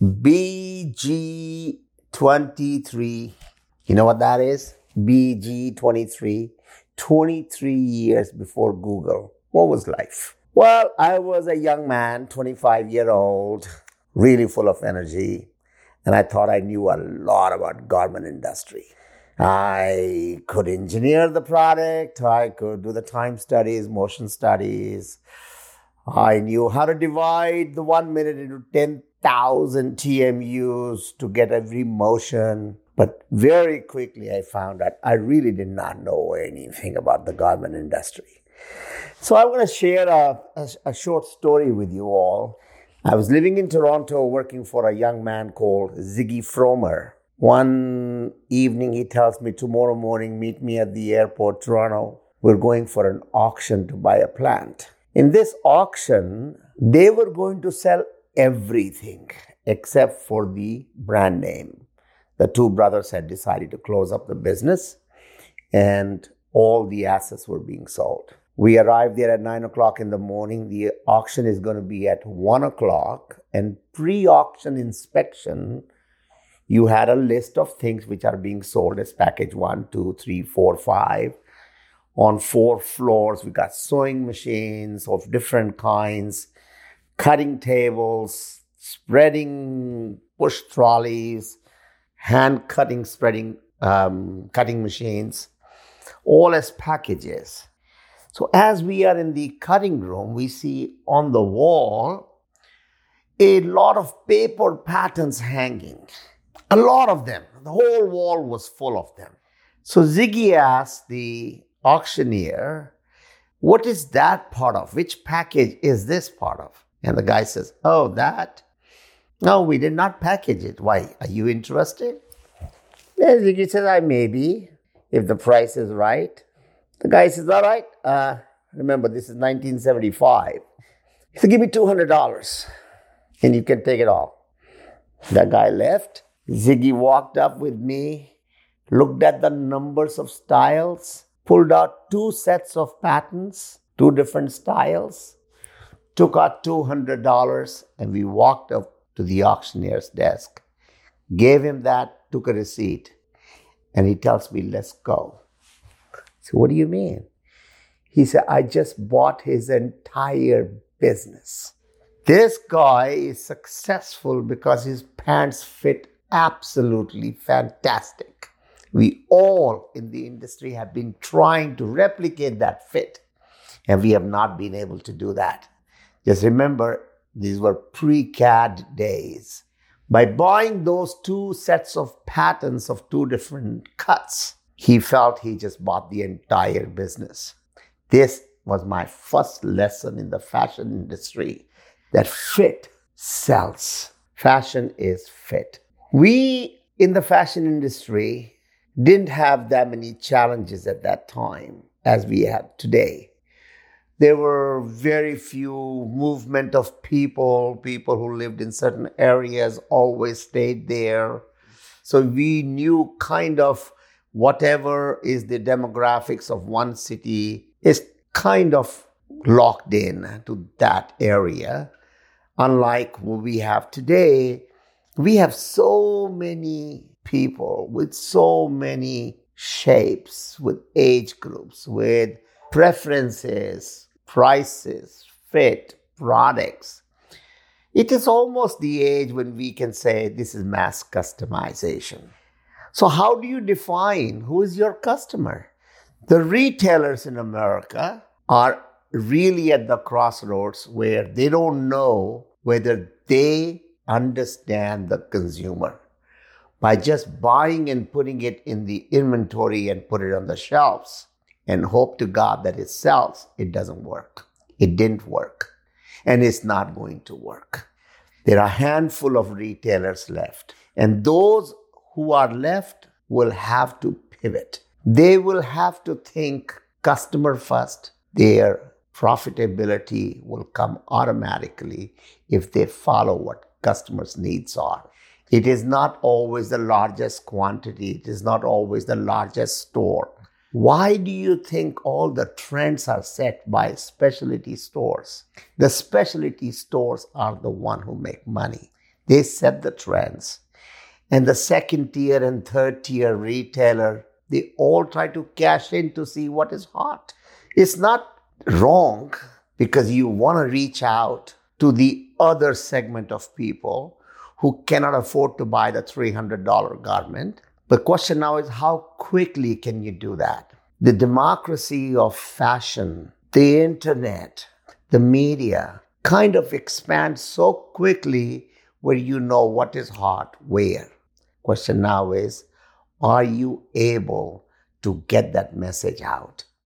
BG23. You know what that is? BG23. 23 years before Google. What was life? Well, I was a young man, 25 year old, really full of energy, and I thought I knew a lot about garment industry. I could engineer the product, I could do the time studies, motion studies. I knew how to divide the one minute into 10,000 TMUs to get every motion. But very quickly, I found that I really did not know anything about the garment industry. So I want to share a, a, a, short story with you all. I was living in Toronto working for a young man called Ziggy Fromer. One evening, he tells me, Tomorrow morning, meet me at the airport, Toronto. We're going for an auction to buy a plant. In this auction, they were going to sell everything except for the brand name the two brothers had decided to close up the business and all the assets were being sold. We arrived there at nine o'clock in the morning. The auction is going to be at one o'clock, and pre auction inspection, you had a list of things which are being sold as package one, two, three, four, five. On four floors, we got sewing machines of different kinds, cutting tables, spreading push trolleys, hand cutting, spreading, um, cutting machines, all as packages. So as we are in the cutting room, we see on the wall a lot of paper patterns hanging. A lot of them. The whole wall was full of them. So Ziggy asked the auctioneer, What is that part of? Which package is this part of? And the guy says, Oh, that? No, we did not package it. Why? Are you interested? Then Ziggy says, I may be, if the price is right. The guy says, All right, uh, remember, this is 1975. He said, Give me $200 and you can take it all. That guy left. Ziggy walked up with me, looked at the numbers of styles, pulled out two sets of patterns, two different styles, took out $200, and we walked up to the auctioneer's desk, gave him that, took a receipt, and he tells me, let's go. So, what do you mean? He said, I just bought his entire business. This guy is successful because his pants fit absolutely fantastic. We all in the industry have been trying to replicate that fit, and we have not been able to do that. Just remember, these were pre CAD days. By buying those two sets of patterns of two different cuts, he felt he just bought the entire business. This was my first lesson in the fashion industry that fit sells. Fashion is fit. We in the fashion industry didn't have that many challenges at that time as we have today there were very few movement of people people who lived in certain areas always stayed there. So we knew kind of whatever is the demographics of one city is kind of locked in to that area. Unlike what we have today we have so many people with so many shapes with age groups with preferences prices, fit, products. It is almost the age when we can say this is mass customization. So, how do you define who is your customer? The retailers in America are really at the crossroads where they don't know whether they understand the consumer. By just buying and putting it in the inventory and put it on the shelves, and hope to God that it sells, it doesn't work. It didn't work. And it's not going to work. There are a handful of retailers left. And those who are left will have to pivot. They will have to think customer first. Their profitability will come automatically if they follow what customers' needs are. It is not always the largest quantity, it is not always the largest store. Why do you think all the trends are set by specialty stores? The specialty stores are the one who make money. They set the trends. And the second tier and third tier retailer, they all try to cash in to see what is hot. It's not wrong because you want to reach out to the other segment of people who cannot afford to buy the $300 garment. The question now is how quickly can you do that? The democracy of fashion, the internet, the media kind of expands so quickly where you know what is hot where. Question now is are you able to get that message out?